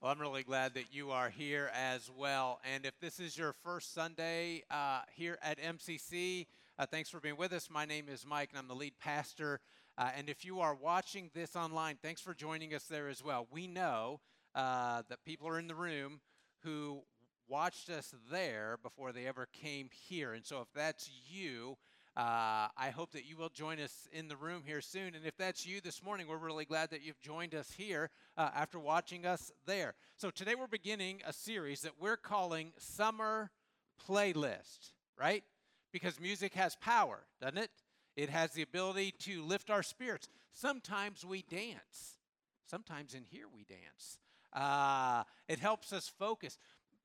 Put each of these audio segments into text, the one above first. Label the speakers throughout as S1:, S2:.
S1: Well, I'm really glad that you are here as well. And if this is your first Sunday uh, here at MCC, uh, thanks for being with us. My name is Mike, and I'm the lead pastor. Uh, and if you are watching this online, thanks for joining us there as well. We know uh, that people are in the room who watched us there before they ever came here. And so if that's you, uh, I hope that you will join us in the room here soon. And if that's you this morning, we're really glad that you've joined us here uh, after watching us there. So today we're beginning a series that we're calling Summer Playlist, right? Because music has power, doesn't it? It has the ability to lift our spirits. Sometimes we dance. Sometimes in here we dance. Uh, it helps us focus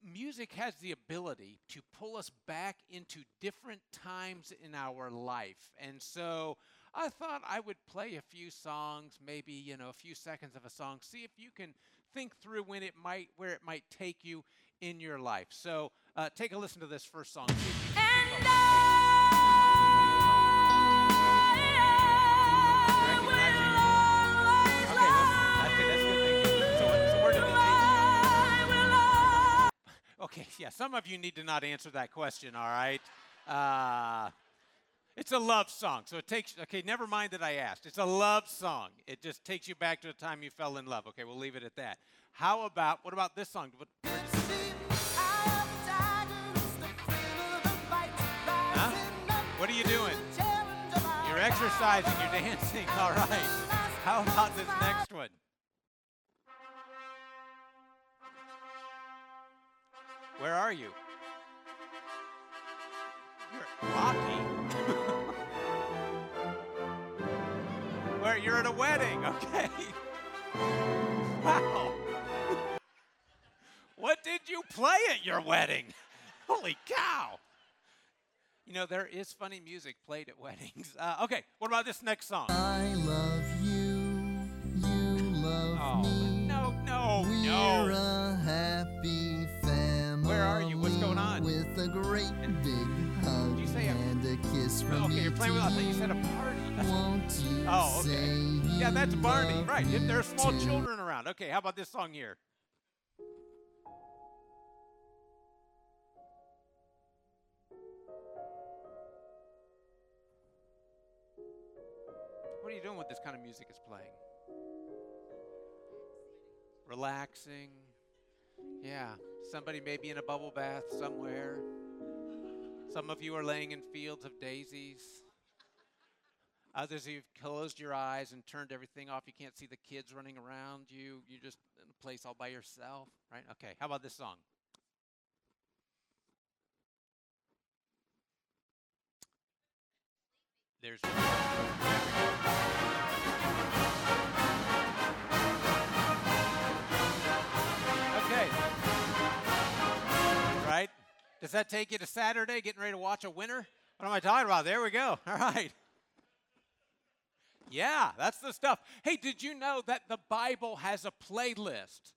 S1: music has the ability to pull us back into different times in our life. And so I thought I would play a few songs, maybe, you know, a few seconds of a song, see if you can think through when it might where it might take you in your life. So uh, take a listen to this first song. Okay, yeah, some of you need to not answer that question, all right? Uh, it's a love song, so it takes, okay, never mind that I asked. It's a love song. It just takes you back to the time you fell in love. Okay, we'll leave it at that. How about, what about this song? Huh? what are you doing? You're exercising, you're dancing, all right. How about this next one? Where are you? You're Rocky. Where you're at a wedding, okay? Wow. What did you play at your wedding? Holy cow. You know, there is funny music played at weddings. Uh, okay, what about this next song?
S2: I love you, you love
S1: oh,
S2: me.
S1: No, no,
S2: We're
S1: no.
S2: a happy With a great big hug
S1: Did you say
S2: and a kiss oh, from
S1: Okay,
S2: me
S1: you're playing with, I thought you said a party.
S2: Won't you
S1: Oh, okay.
S2: say
S1: Yeah, that's Barney. Right.
S2: me
S1: There are small
S2: too?
S1: children around. Okay, how about this song here? What are you doing with this kind of music is playing? Relaxing. Yeah. Somebody may be in a bubble bath somewhere. Some of you are laying in fields of daisies. Others, you've closed your eyes and turned everything off. You can't see the kids running around you. You're just in a place all by yourself, right? Okay, how about this song? There's. Does that take you to Saturday, getting ready to watch a winner? What am I talking about? There we go. All right. Yeah, that's the stuff. Hey, did you know that the Bible has a playlist?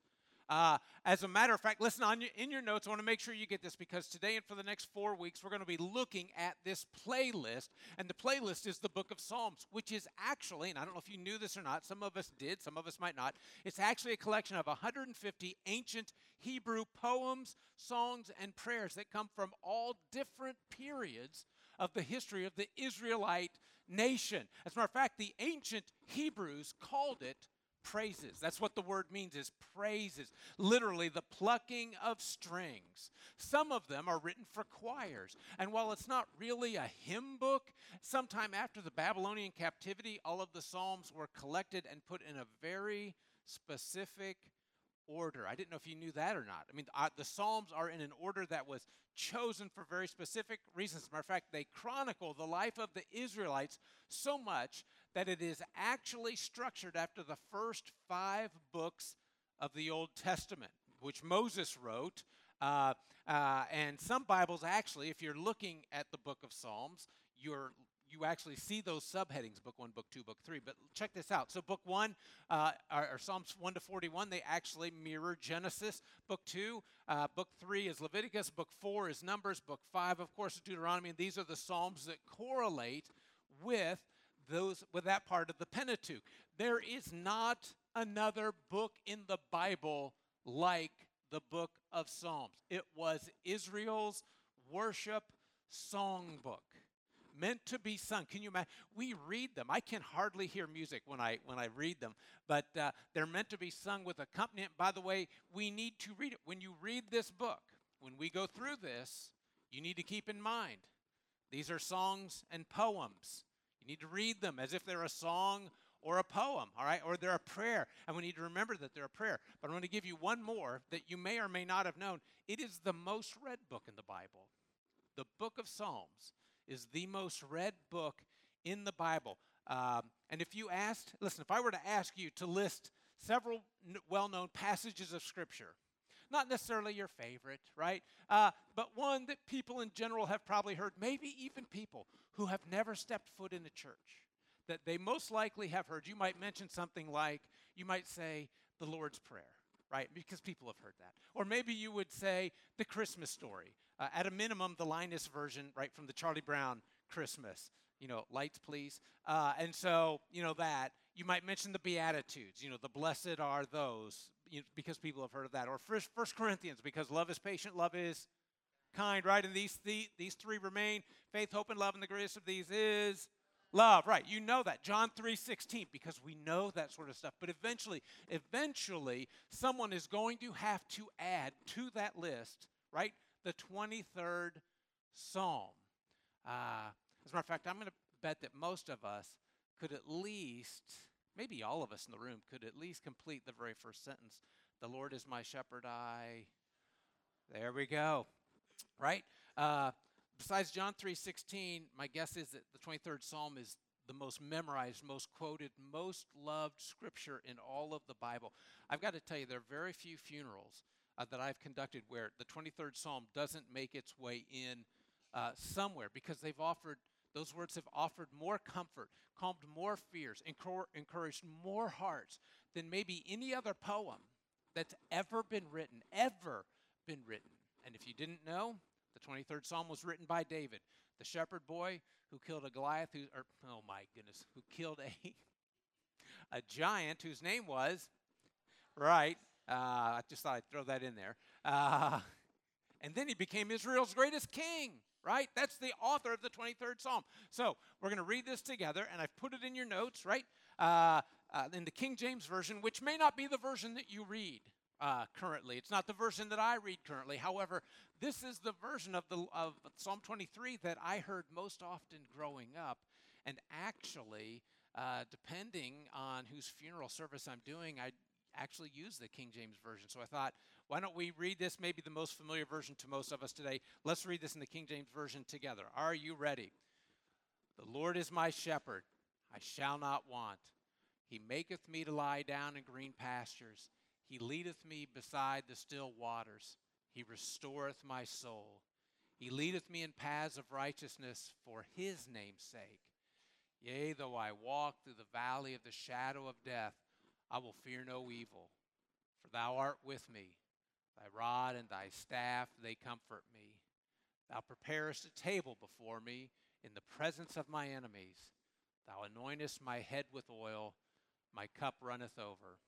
S1: Uh, as a matter of fact, listen on your, in your notes. I want to make sure you get this because today and for the next four weeks, we're going to be looking at this playlist. And the playlist is the book of Psalms, which is actually, and I don't know if you knew this or not, some of us did, some of us might not. It's actually a collection of 150 ancient Hebrew poems, songs, and prayers that come from all different periods of the history of the Israelite nation. As a matter of fact, the ancient Hebrews called it praises. That's what the word means is praises. Literally the plucking of strings. Some of them are written for choirs. And while it's not really a hymn book, sometime after the Babylonian captivity, all of the psalms were collected and put in a very specific order. I didn't know if you knew that or not. I mean, the Psalms are in an order that was chosen for very specific reasons. As a matter of fact, they chronicle the life of the Israelites so much that it is actually structured after the first five books of the Old Testament, which Moses wrote. Uh, uh, and some Bibles actually, if you're looking at the book of Psalms, you're you actually see those subheadings book one book two book three but check this out. So book one uh, or, psalms 1 to 41 they actually mirror genesis. Book two uh, book three is leviticus. Book four is numbers. Book five of course is deuteronomy. And these are the psalms that correlate with those with that part of the pentateuch there is not another book in the bible like the book of Psalms. It was Israel's worship songbook meant to be sung. Can you imagine? We read them. I can hardly hear music when I when I read them, but uh, they're meant to be sung with accompaniment. By the way, we need to read it. When you read this book, when we go through this, you need to keep in mind these are songs and poems. You need to read them as if they're a song or a poem, all right, or they're a prayer. And we need to remember that they're a prayer. But I'm going to give you one more that you may or may not have known. It is the most read book in the Bible. The book of Psalms is the most read book in the Bible. Um, and if you asked, listen, if I were to ask you to list several well known passages of Scripture, not necessarily your favorite, right? Uh, but one that people in general have probably heard, maybe even people who have never stepped foot in a church, that they most likely have heard. You might mention something like, you might say, the Lord's Prayer, right? Because people have heard that. Or maybe you would say, the Christmas story. Uh, at a minimum, the Linus version, right, from the Charlie Brown Christmas. You know, lights, please. Uh, and so, you know, that. You might mention the Beatitudes, you know, the blessed are those, you know, because people have heard of that. Or First, First Corinthians, because love is patient, love is kind, right? And these, th- these three remain faith, hope, and love, and the greatest of these is love right you know that john 3.16 because we know that sort of stuff but eventually eventually someone is going to have to add to that list right the 23rd Psalm. Uh, as a matter of fact, I'm going to bet that most of us could at least, maybe all of us in the room, could at least complete the very first sentence. The Lord is my shepherd, I. There we go. Right? Uh, besides John 3:16, my guess is that the 23rd Psalm is the most memorized, most quoted, most loved scripture in all of the Bible. I've got to tell you, there are very few funerals uh, that I've conducted where the 23rd Psalm doesn't make its way in uh, somewhere because they've offered, those words have offered more comfort, calmed more fears, encouraged more hearts than maybe any other poem that's ever been written, ever been written. And if you didn't know, the 23rd Psalm was written by David, the shepherd boy who killed a Goliath, who, or, oh my goodness, who killed a, a giant whose name was, right, uh, I just thought I'd throw that in there. Uh, and then he became Israel's greatest king, right? That's the author of the 23rd Psalm. So we're going to read this together, and I've put it in your notes, right? Uh, uh, in the King James Version, which may not be the version that you read. Uh, currently, it's not the version that I read currently. However, this is the version of the of Psalm 23 that I heard most often growing up, and actually, uh, depending on whose funeral service I'm doing, I actually use the King James Version. So I thought, why don't we read this, maybe the most familiar version to most of us today? Let's read this in the King James Version together. Are you ready? The Lord is my shepherd, I shall not want. He maketh me to lie down in green pastures. He leadeth me beside the still waters. He restoreth my soul. He leadeth me in paths of righteousness for his name's sake. Yea, though I walk through the valley of the shadow of death, I will fear no evil, for thou art with me. Thy rod and thy staff, they comfort me. Thou preparest a table before me in the presence of my enemies. Thou anointest my head with oil, my cup runneth over.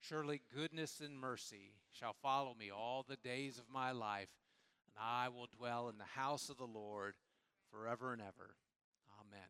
S1: Surely goodness and mercy shall follow me all the days of my life, and I will dwell in the house of the Lord forever and ever. Amen.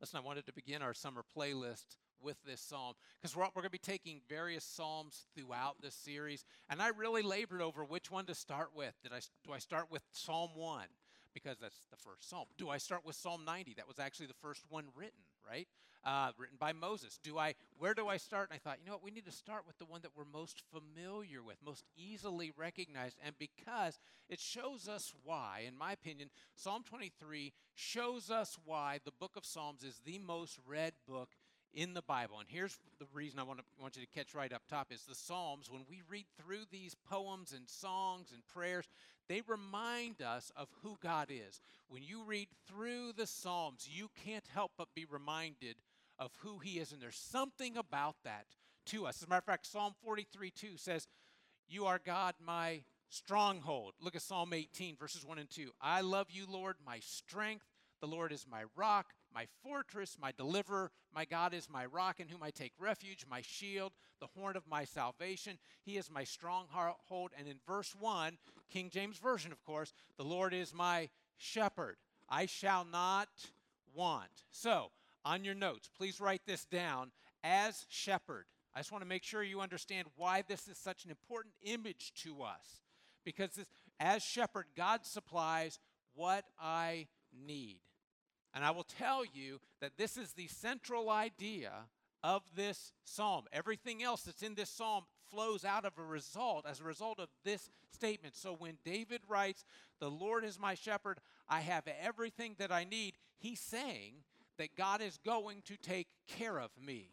S1: Listen, I wanted to begin our summer playlist with this psalm because we're, we're going to be taking various psalms throughout this series and i really labored over which one to start with. Did i do i start with psalm 1 because that's the first psalm. Do i start with psalm 90 that was actually the first one written right? Uh, written by moses. Do i where do i start? And i thought you know what? We need to start with the one that we're most familiar with most easily recognized and because it shows us why in my opinion psalm 23 shows us why the book of psalms is the most read book in the Bible. And here's the reason I want, to, want you to catch right up top is the Psalms, when we read through these poems and songs and prayers, they remind us of who God is. When you read through the Psalms, you can't help but be reminded of who He is. And there's something about that to us. As a matter of fact, Psalm 43 2 says, You are God, my stronghold. Look at Psalm 18, verses 1 and 2. I love you, Lord, my strength. The Lord is my rock, my fortress, my deliverer. My God is my rock in whom I take refuge, my shield, the horn of my salvation. He is my stronghold. And in verse 1, King James Version, of course, the Lord is my shepherd. I shall not want. So, on your notes, please write this down as shepherd. I just want to make sure you understand why this is such an important image to us. Because this, as shepherd, God supplies what I need. And I will tell you that this is the central idea of this psalm. Everything else that's in this psalm flows out of a result, as a result of this statement. So when David writes, The Lord is my shepherd, I have everything that I need, he's saying that God is going to take care of me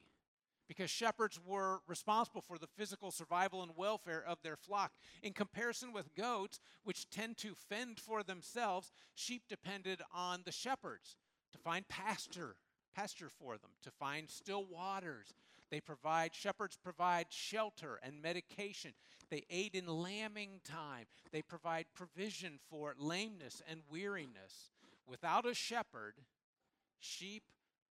S1: because shepherds were responsible for the physical survival and welfare of their flock. In comparison with goats, which tend to fend for themselves, sheep depended on the shepherds to find pasture, pasture for them, to find still waters. They provide shepherds provide shelter and medication. They aid in lambing time. They provide provision for lameness and weariness. Without a shepherd, sheep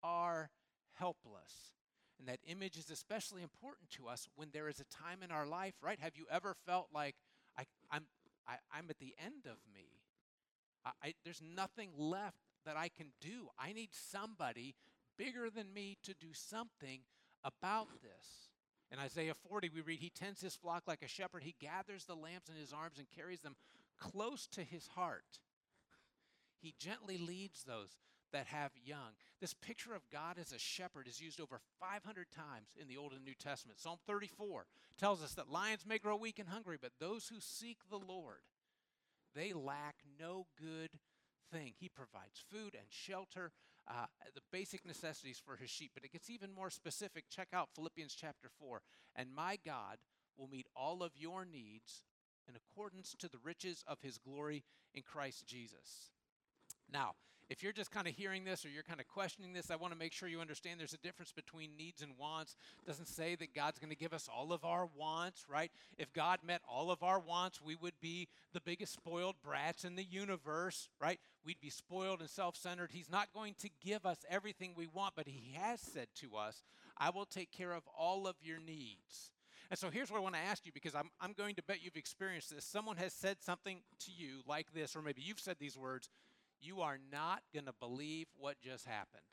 S1: are helpless. And that image is especially important to us when there is a time in our life, right? Have you ever felt like I, I'm, I, I'm at the end of me? I, I, there's nothing left that I can do. I need somebody bigger than me to do something about this. In Isaiah 40, we read, He tends his flock like a shepherd. He gathers the lambs in his arms and carries them close to his heart. He gently leads those that have young. This picture of God as a shepherd is used over 500 times in the Old and New Testament. Psalm 34 tells us that lions may grow weak and hungry, but those who seek the Lord, they lack no good thing. He provides food and shelter, uh, the basic necessities for his sheep. But it gets even more specific. Check out Philippians chapter 4. And my God will meet all of your needs in accordance to the riches of his glory in Christ Jesus. Now, if you're just kind of hearing this or you're kind of questioning this, I want to make sure you understand there's a difference between needs and wants. It doesn't say that God's going to give us all of our wants, right? If God met all of our wants, we would be the biggest spoiled brats in the universe, right? We'd be spoiled and self centered. He's not going to give us everything we want, but He has said to us, I will take care of all of your needs. And so here's what I want to ask you because I'm, I'm going to bet you've experienced this. Someone has said something to you like this, or maybe you've said these words you are not going to believe what just happened.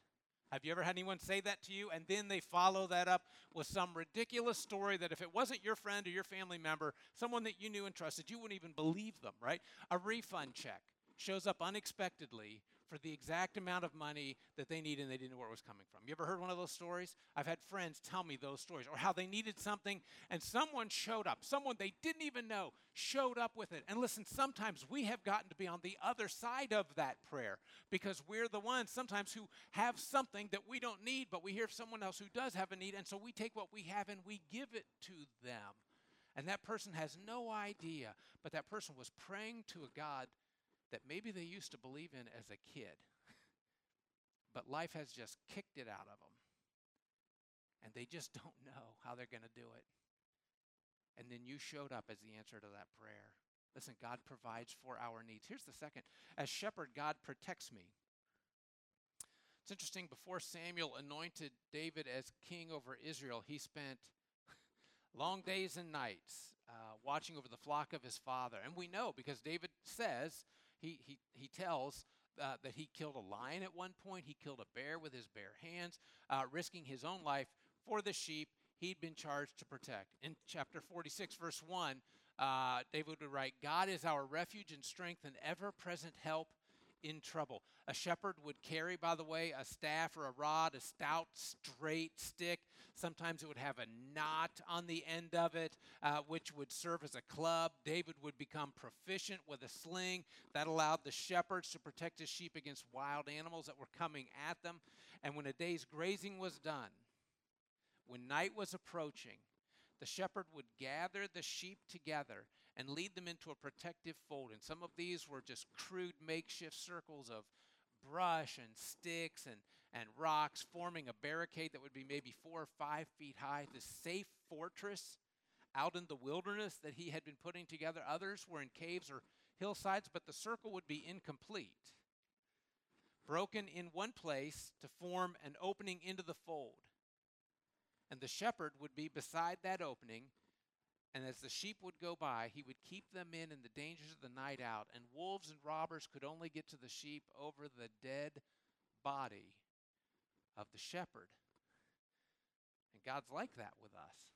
S1: Have you ever had anyone say that to you? And then they follow that up with some ridiculous story that if it wasn't your friend or your family member, someone that you knew and trusted, you wouldn't even believe them, right? A refund check shows up unexpectedly for the exact amount of money that they need and they didn't know where it was coming from. You ever heard one of those stories? I've had friends tell me those stories or how they needed something and someone showed up, someone they didn't even know showed up with it. And listen, sometimes we have gotten to be on the other side of that prayer because we're the ones sometimes who have something that we don't need, but we hear someone else who does have a need. And so we take what we have and we give it to them. And that person has no idea, but that person was praying to a God that maybe they used to believe in as a kid, but life has just kicked it out of them. And they just don't know how they're going to do it. And then you showed up as the answer to that prayer. Listen, God provides for our needs. Here's the second As shepherd, God protects me. It's interesting, before Samuel anointed David as king over Israel, he spent long days and nights uh, watching over the flock of his father. And we know because David says he, he, he tells uh, that he killed a lion at one point, he killed a bear with his bare hands, uh, risking his own life for the sheep he'd been charged to protect. In chapter 46, verse 1, uh, David would write, God is our refuge and strength and ever present help in trouble. A shepherd would carry, by the way, a staff or a rod, a stout, straight stick. Sometimes it would have a knot on the end of it, uh, which would serve as a club. David would become proficient with a sling that allowed the shepherds to protect his sheep against wild animals that were coming at them. And when a day's grazing was done, when night was approaching, the shepherd would gather the sheep together and lead them into a protective fold. And some of these were just crude makeshift circles of brush and sticks and, and rocks, forming a barricade that would be maybe four or five feet high, this safe fortress out in the wilderness that he had been putting together. Others were in caves or hillsides, but the circle would be incomplete broken in one place to form an opening into the fold. And the shepherd would be beside that opening, and as the sheep would go by, he would keep them in in the dangers of the night out, and wolves and robbers could only get to the sheep over the dead body of the shepherd. And God's like that with us.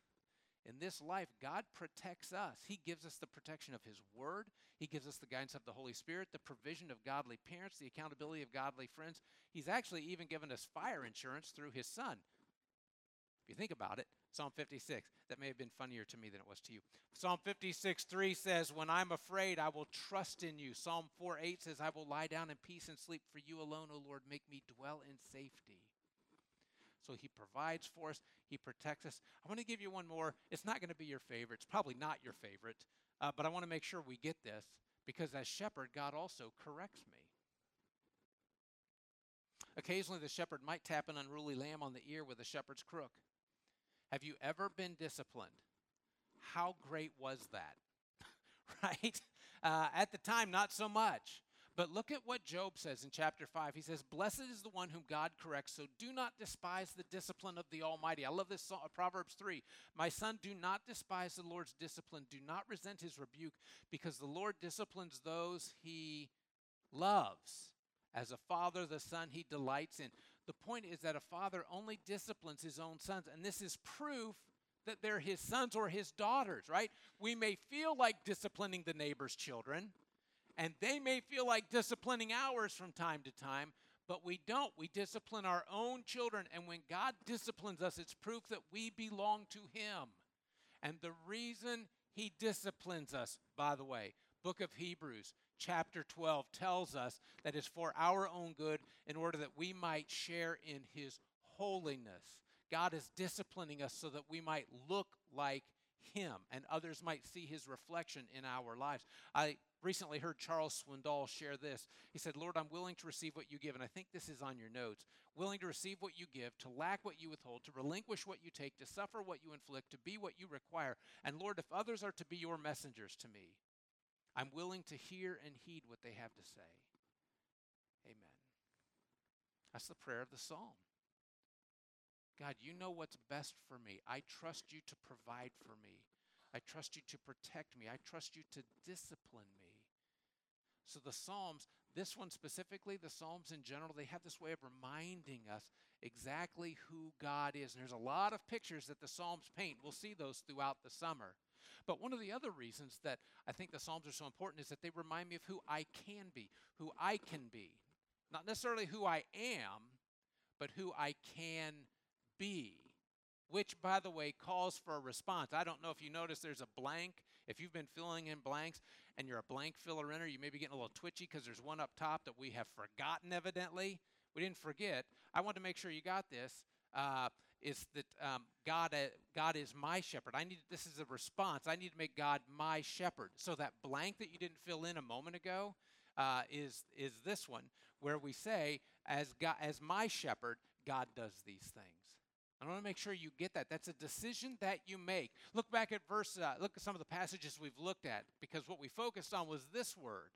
S1: In this life, God protects us. He gives us the protection of His Word. He gives us the guidance of the Holy Spirit, the provision of godly parents, the accountability of godly friends. He's actually even given us fire insurance through His Son. If you think about it, Psalm 56, that may have been funnier to me than it was to you. Psalm 56, 3 says, When I'm afraid, I will trust in you. Psalm 4, 8 says, I will lie down in peace and sleep for you alone, O Lord. Make me dwell in safety. So he provides for us, he protects us. I want to give you one more. It's not going to be your favorite, it's probably not your favorite, uh, but I want to make sure we get this because as shepherd, God also corrects me. Occasionally, the shepherd might tap an unruly lamb on the ear with a shepherd's crook. Have you ever been disciplined? How great was that? right? Uh, at the time, not so much. But look at what Job says in chapter 5. He says, Blessed is the one whom God corrects, so do not despise the discipline of the Almighty. I love this song, Proverbs 3. My son, do not despise the Lord's discipline. Do not resent his rebuke, because the Lord disciplines those he loves. As a father, the son he delights in. The point is that a father only disciplines his own sons, and this is proof that they're his sons or his daughters, right? We may feel like disciplining the neighbor's children and they may feel like disciplining ours from time to time, but we don't. We discipline our own children. And when God disciplines us, it's proof that we belong to Him. And the reason He disciplines us, by the way, book of Hebrews, chapter 12, tells us that it's for our own good in order that we might share in His holiness. God is disciplining us so that we might look like Him and others might see His reflection in our lives. I recently heard Charles Swindoll share this. He said, Lord, I'm willing to receive what you give. And I think this is on your notes. Willing to receive what you give, to lack what you withhold, to relinquish what you take, to suffer what you inflict, to be what you require. And Lord, if others are to be your messengers to me, I'm willing to hear and heed what they have to say. Amen. That's the prayer of the psalm. God, you know what's best for me. I trust you to provide for me. I trust you to protect me. I trust you to discipline me. So the Psalms, this one specifically, the Psalms in general, they have this way of reminding us exactly who God is. And there's a lot of pictures that the Psalms paint. We'll see those throughout the summer. But one of the other reasons that I think the Psalms are so important is that they remind me of who I can be, who I can be. Not necessarily who I am, but who I can be which, by the way, calls for a response. I don't know if you notice there's a blank. If you've been filling in blanks and you're a blank filler inner, you may be getting a little twitchy because there's one up top that we have forgotten, evidently. We didn't forget. I want to make sure you got this. Uh, is that um, God, uh, God is my shepherd. I need this is a response. I need to make God my shepherd. So that blank that you didn't fill in a moment ago uh, is is this one where we say, as God, as my shepherd, God does these things. I want to make sure you get that. That's a decision that you make. Look back at verse, uh, look at some of the passages we've looked at because what we focused on was this word.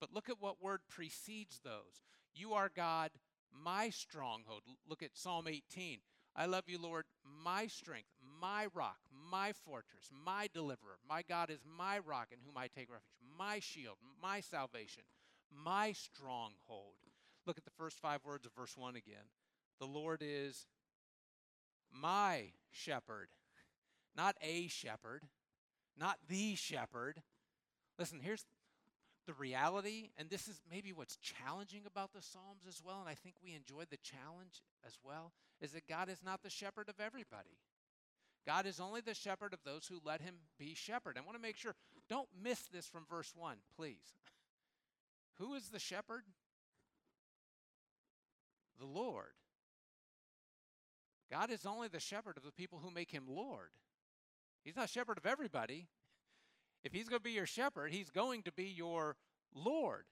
S1: But look at what word precedes those. You are God, my stronghold. Look at Psalm 18. I love you, Lord, my strength, my rock, my fortress, my deliverer. My God is my rock in whom I take refuge, my shield, my salvation, my stronghold. Look at the first five words of verse 1 again. The Lord is my shepherd, not a shepherd, not the shepherd. Listen, here's the reality, and this is maybe what's challenging about the Psalms as well, and I think we enjoy the challenge as well, is that God is not the shepherd of everybody. God is only the shepherd of those who let him be shepherd. I want to make sure, don't miss this from verse 1, please. Who is the shepherd? The Lord. God is only the shepherd of the people who make him Lord. He's not shepherd of everybody. If he's going to be your shepherd, he's going to be your Lord.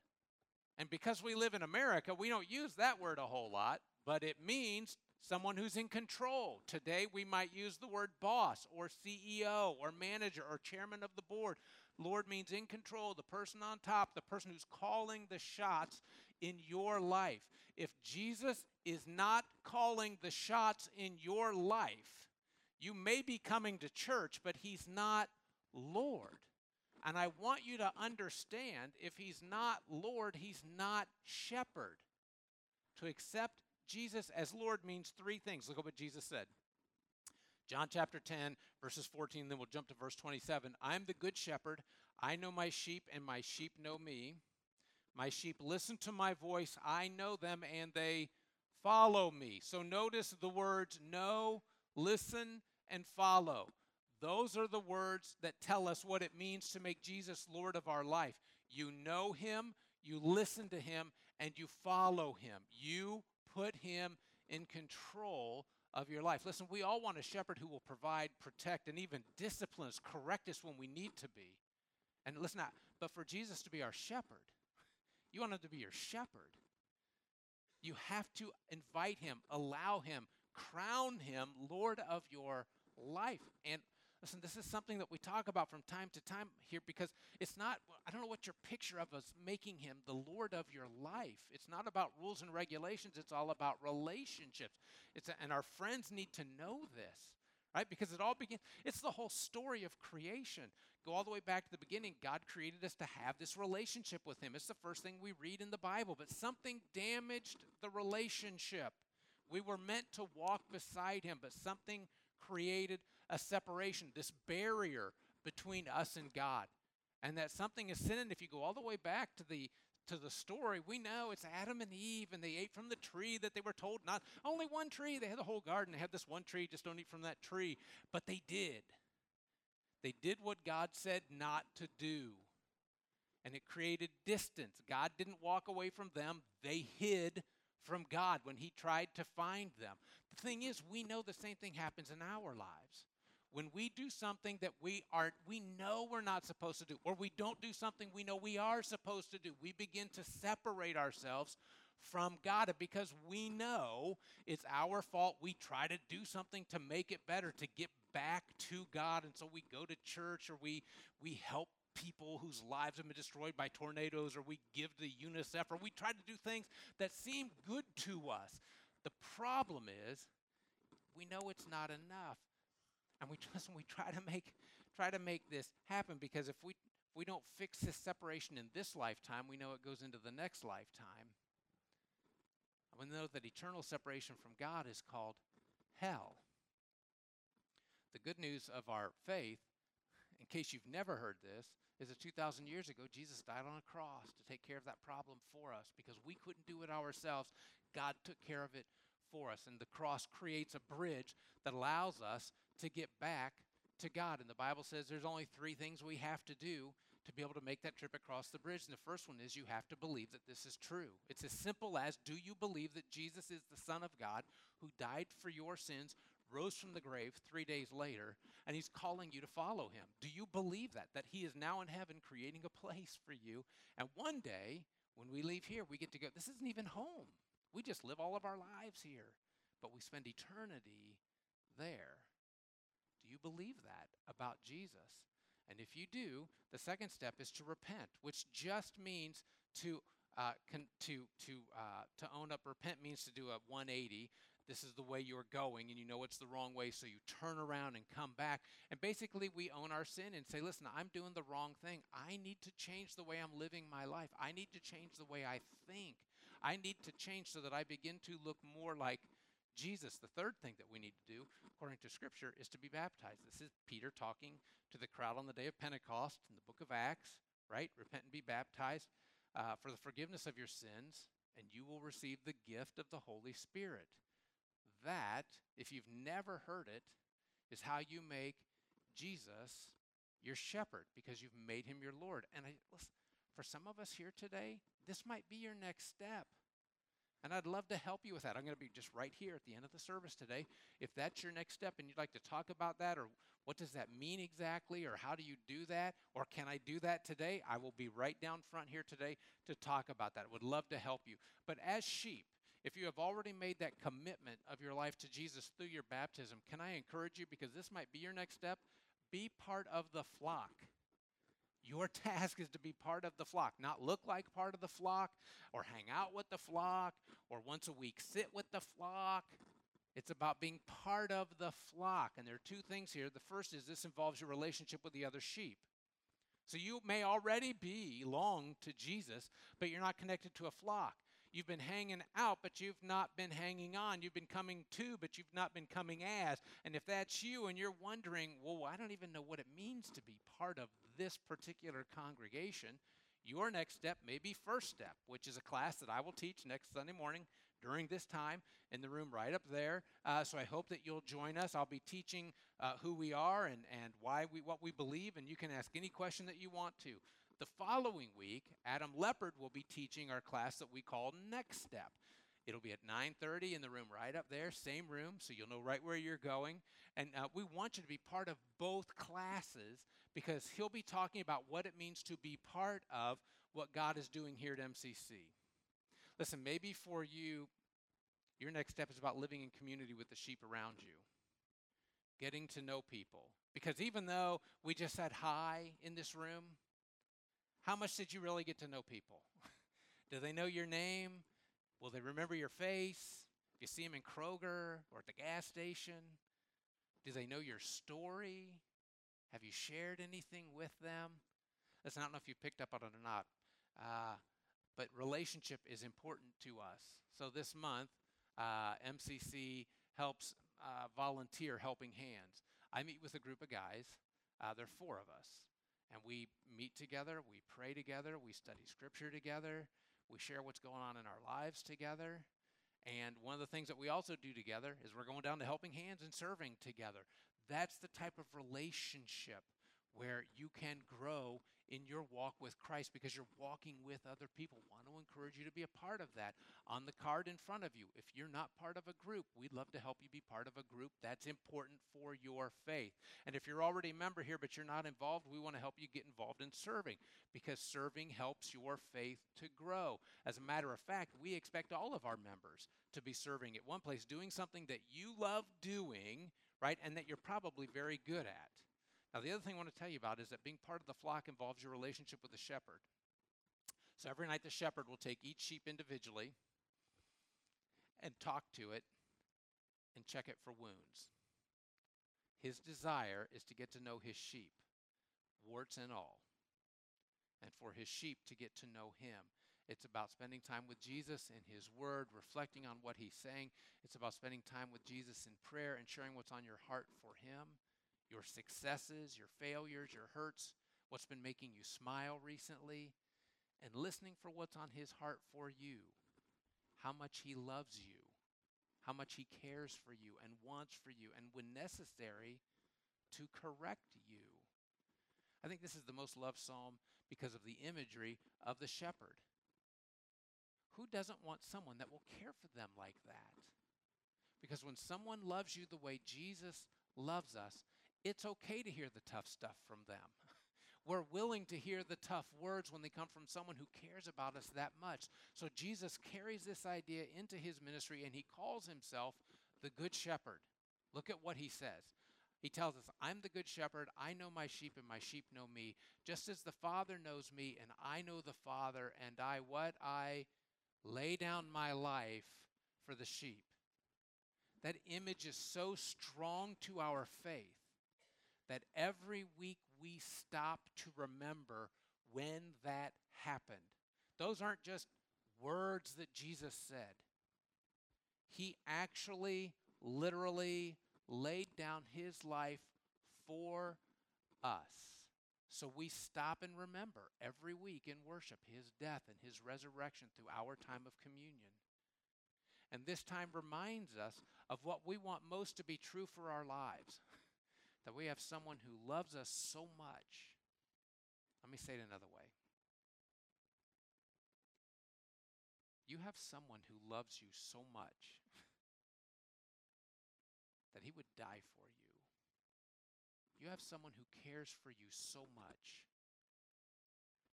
S1: And because we live in America, we don't use that word a whole lot, but it means someone who's in control. Today we might use the word boss or CEO or manager or chairman of the board. Lord means in control, the person on top, the person who's calling the shots in your life. If Jesus is not calling the shots in your life, you may be coming to church, but he's not Lord. And I want you to understand if he's not Lord, he's not shepherd. To accept Jesus as Lord means three things. Look at what Jesus said. John chapter 10, verses 14, then we'll jump to verse 27. I'm the good shepherd. I know my sheep, and my sheep know me. My sheep listen to my voice. I know them, and they follow me. So notice the words know, listen, and follow. Those are the words that tell us what it means to make Jesus Lord of our life. You know him, you listen to him, and you follow him. You put him in control of your life. Listen, we all want a shepherd who will provide, protect, and even discipline us, correct us when we need to be. And listen, but for Jesus to be our shepherd, you want him to be your shepherd. You have to invite him, allow him, crown him Lord of your life. And Listen, this is something that we talk about from time to time here because it's not, I don't know what your picture of us making him the Lord of your life. It's not about rules and regulations, it's all about relationships. It's a, and our friends need to know this, right? Because it all begins, it's the whole story of creation. Go all the way back to the beginning. God created us to have this relationship with him. It's the first thing we read in the Bible, but something damaged the relationship. We were meant to walk beside him, but something created a separation, this barrier between us and God. And that something is sin. And if you go all the way back to the to the story, we know it's Adam and Eve, and they ate from the tree that they were told not only one tree. They had the whole garden. They had this one tree. Just don't eat from that tree. But they did. They did what God said not to do. And it created distance. God didn't walk away from them, they hid from God when He tried to find them. The thing is, we know the same thing happens in our lives when we do something that we are we know we're not supposed to do or we don't do something we know we are supposed to do we begin to separate ourselves from God because we know it's our fault we try to do something to make it better to get back to God. And so we go to church or we we help people whose lives have been destroyed by tornadoes or we give to UNICEF or we try to do things that seem good to us. The problem is we know it's not enough and we we try to make try to make this happen because if we if we don't fix this separation in this lifetime, we know it goes into the next lifetime. And we know that eternal separation from God is called hell. The good news of our faith, in case you've never heard this, is that 2,000 years ago, Jesus died on a cross to take care of that problem for us because we couldn't do it ourselves. God took care of it for us. And the cross creates a bridge that allows us to get back to God. And the Bible says there's only three things we have to do to be able to make that trip across the bridge. And the first one is you have to believe that this is true. It's as simple as do you believe that Jesus is the Son of God who died for your sins, rose from the grave three days later, and he's calling you to follow him? Do you believe that? That he is now in heaven creating a place for you. And one day, when we leave here, we get to go, this isn't even home. We just live all of our lives here, but we spend eternity there. You believe that about Jesus? And if you do, the second step is to repent, which just means to uh, con- to to uh, to own up. Repent means to do a 180. This is the way you're going, and you know it's the wrong way, so you turn around and come back. And basically, we own our sin and say, "Listen, I'm doing the wrong thing. I need to change the way I'm living my life. I need to change the way I think. I need to change so that I begin to look more like Jesus. The third thing that we need to do, according to Scripture, is to be baptized. This is Peter talking to the crowd on the day of Pentecost in the book of Acts, right? Repent and be baptized uh, for the forgiveness of your sins, and you will receive the gift of the Holy Spirit. That, if you've never heard it, is how you make Jesus your shepherd because you've made him your Lord. And I, listen, for some of us here today, this might be your next step. And I'd love to help you with that. I'm going to be just right here at the end of the service today. If that's your next step and you'd like to talk about that, or what does that mean exactly, or how do you do that, or can I do that today, I will be right down front here today to talk about that. Would love to help you. But as sheep, If you have already made that commitment of your life to Jesus through your baptism, can I encourage you, because this might be your next step, be part of the flock. Your task is to be part of the flock, not look like part of the flock, or hang out with the flock, or once a week sit with the flock. It's about being part of the flock. And there are two things here. The first is this involves your relationship with the other sheep. So you may already belong to Jesus, but you're not connected to a flock. You've been hanging out, but you've not been hanging on. You've been coming to, but you've not been coming as. And if that's you and you're wondering, well, I don't even know what it means to be part of this particular congregation, your next step may be First Step, which is a class that I will teach next Sunday morning during this time in the room right up there. Uh, so I hope that you'll join us. I'll be teaching uh, who we are and, and why we what we believe, and you can ask any question that you want to. The following week, Adam Leopard will be teaching our class that we call Next Step. It'll be at 9:30 in the room right up there, same room, so you'll know right where you're going. And uh, we want you to be part of both classes because he'll be talking about what it means to be part of what God is doing here at MCC. Listen, maybe for you, your next step is about living in community with the sheep around you, getting to know people. Because even though we just said hi in this room, how much did you really get to know people? Do they know your name? Will they remember your face? If you see them in Kroger or at the gas station, do they know your story? Have you shared anything with them? Listen, I don't know if you picked up on it or not, uh, but relationship is important to us. So this month, uh, MCC helps uh, volunteer helping hands. I meet with a group of guys. Uh, there are four of us. And we meet together, we pray together, we study scripture together, we share what's going on in our lives together. And one of the things that we also do together is we're going down to helping hands and serving together. That's the type of relationship where you can grow in your walk with Christ because you're walking with other people. Want to encourage you to be a part of that. On the card in front of you, if you're not part of a group, we'd love to help you be part of a group. That's important for your faith. And if you're already a member here but you're not involved, we want to help you get involved in serving because serving helps your faith to grow. As a matter of fact, we expect all of our members to be serving at one place, doing something that you love doing, right, and that you're probably very good at. Now, the other thing I want to tell you about is that being part of the flock involves your relationship with the shepherd. So every night, the shepherd will take each sheep individually and talk to it and check it for wounds. His desire is to get to know his sheep, warts and all, and for his sheep to get to know him. It's about spending time with Jesus in His Word, reflecting on what He's saying. It's about spending time with Jesus in prayer and sharing what's on your heart for Him your successes, your failures, your hurts, what's been making you smile recently, and listening for what's on his heart for you, how much he loves you, how much he cares for you and wants for you, and when necessary, to correct you. I think this is the most loved psalm because of the imagery of the shepherd. Who doesn't want someone that will care for them like that? Because when someone loves you the way Jesus loves us, it's okay to hear the tough stuff from them. We're willing to hear the tough words when they come from someone who cares about us that much. So Jesus carries this idea into his ministry and he calls himself the Good Shepherd. Look at what he says. He tells us, I'm the Good Shepherd. I know my sheep and my sheep know me. Just as the Father knows me and I know the Father, and I what? I lay down my life for the sheep. That image is so strong to our faith that every week we stop to remember when that happened. Those aren't just words that Jesus said. He actually, literally laid down his life for us. So we stop and remember every week in worship his death and his resurrection through our time of communion. And this time reminds us of what we want most to be true for our lives that we have someone who loves us so much. Let me say it another way. You have someone who loves you so much that he would die for you. Have someone who cares for you so much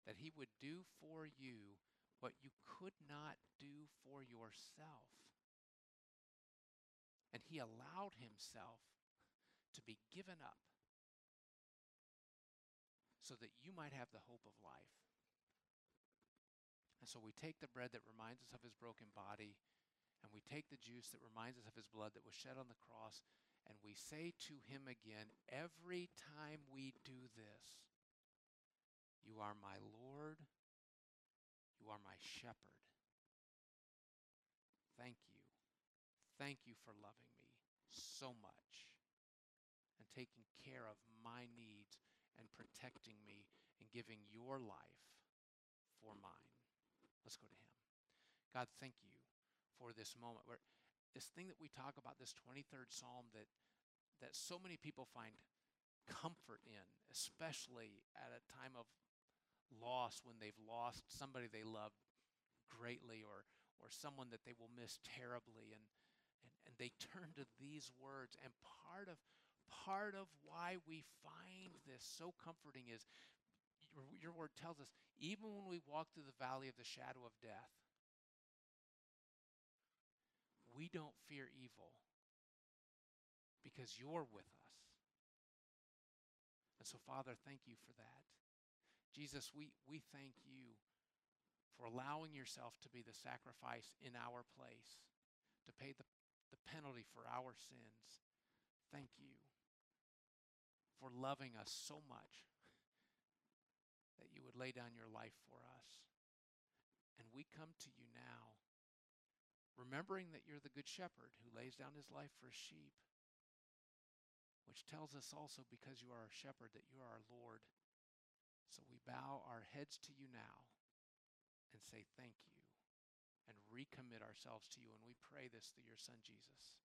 S1: that he would do for you what you could not do for yourself. And he allowed himself to be given up so that you might have the hope of life. And so we take the bread that reminds us of his broken body, and we take the juice that reminds us of his blood that was shed on the cross, and we say to him again every time we do this, You are my Lord, you are my shepherd. Thank you. Thank you for loving me so much and taking care of my needs and protecting me and giving your life for mine. Let's go to Him. God, thank you for this moment where this thing that we talk about, this 23rd Psalm that, that so many people find comfort in, especially at a time of loss when they've lost somebody they love greatly or, or someone that they will miss terribly. And, and, and they turn to these words. And part of, part of why we find this so comforting is your, your word tells us even when we walk through the valley of the shadow of death, we don't fear evil because you're with us. And so, Father, thank you for that. Jesus, we, we thank you for allowing yourself to be the sacrifice in our place, to pay the, the penalty for our sins. Thank you for loving us so much that you would lay down your life for us. And we come to you now, remembering that you're the good shepherd who lays down his life for his sheep, which tells us also because you are our shepherd that you are our Lord. So we bow our heads to you now and say thank you and recommit ourselves to you. And we pray this through your son, Jesus.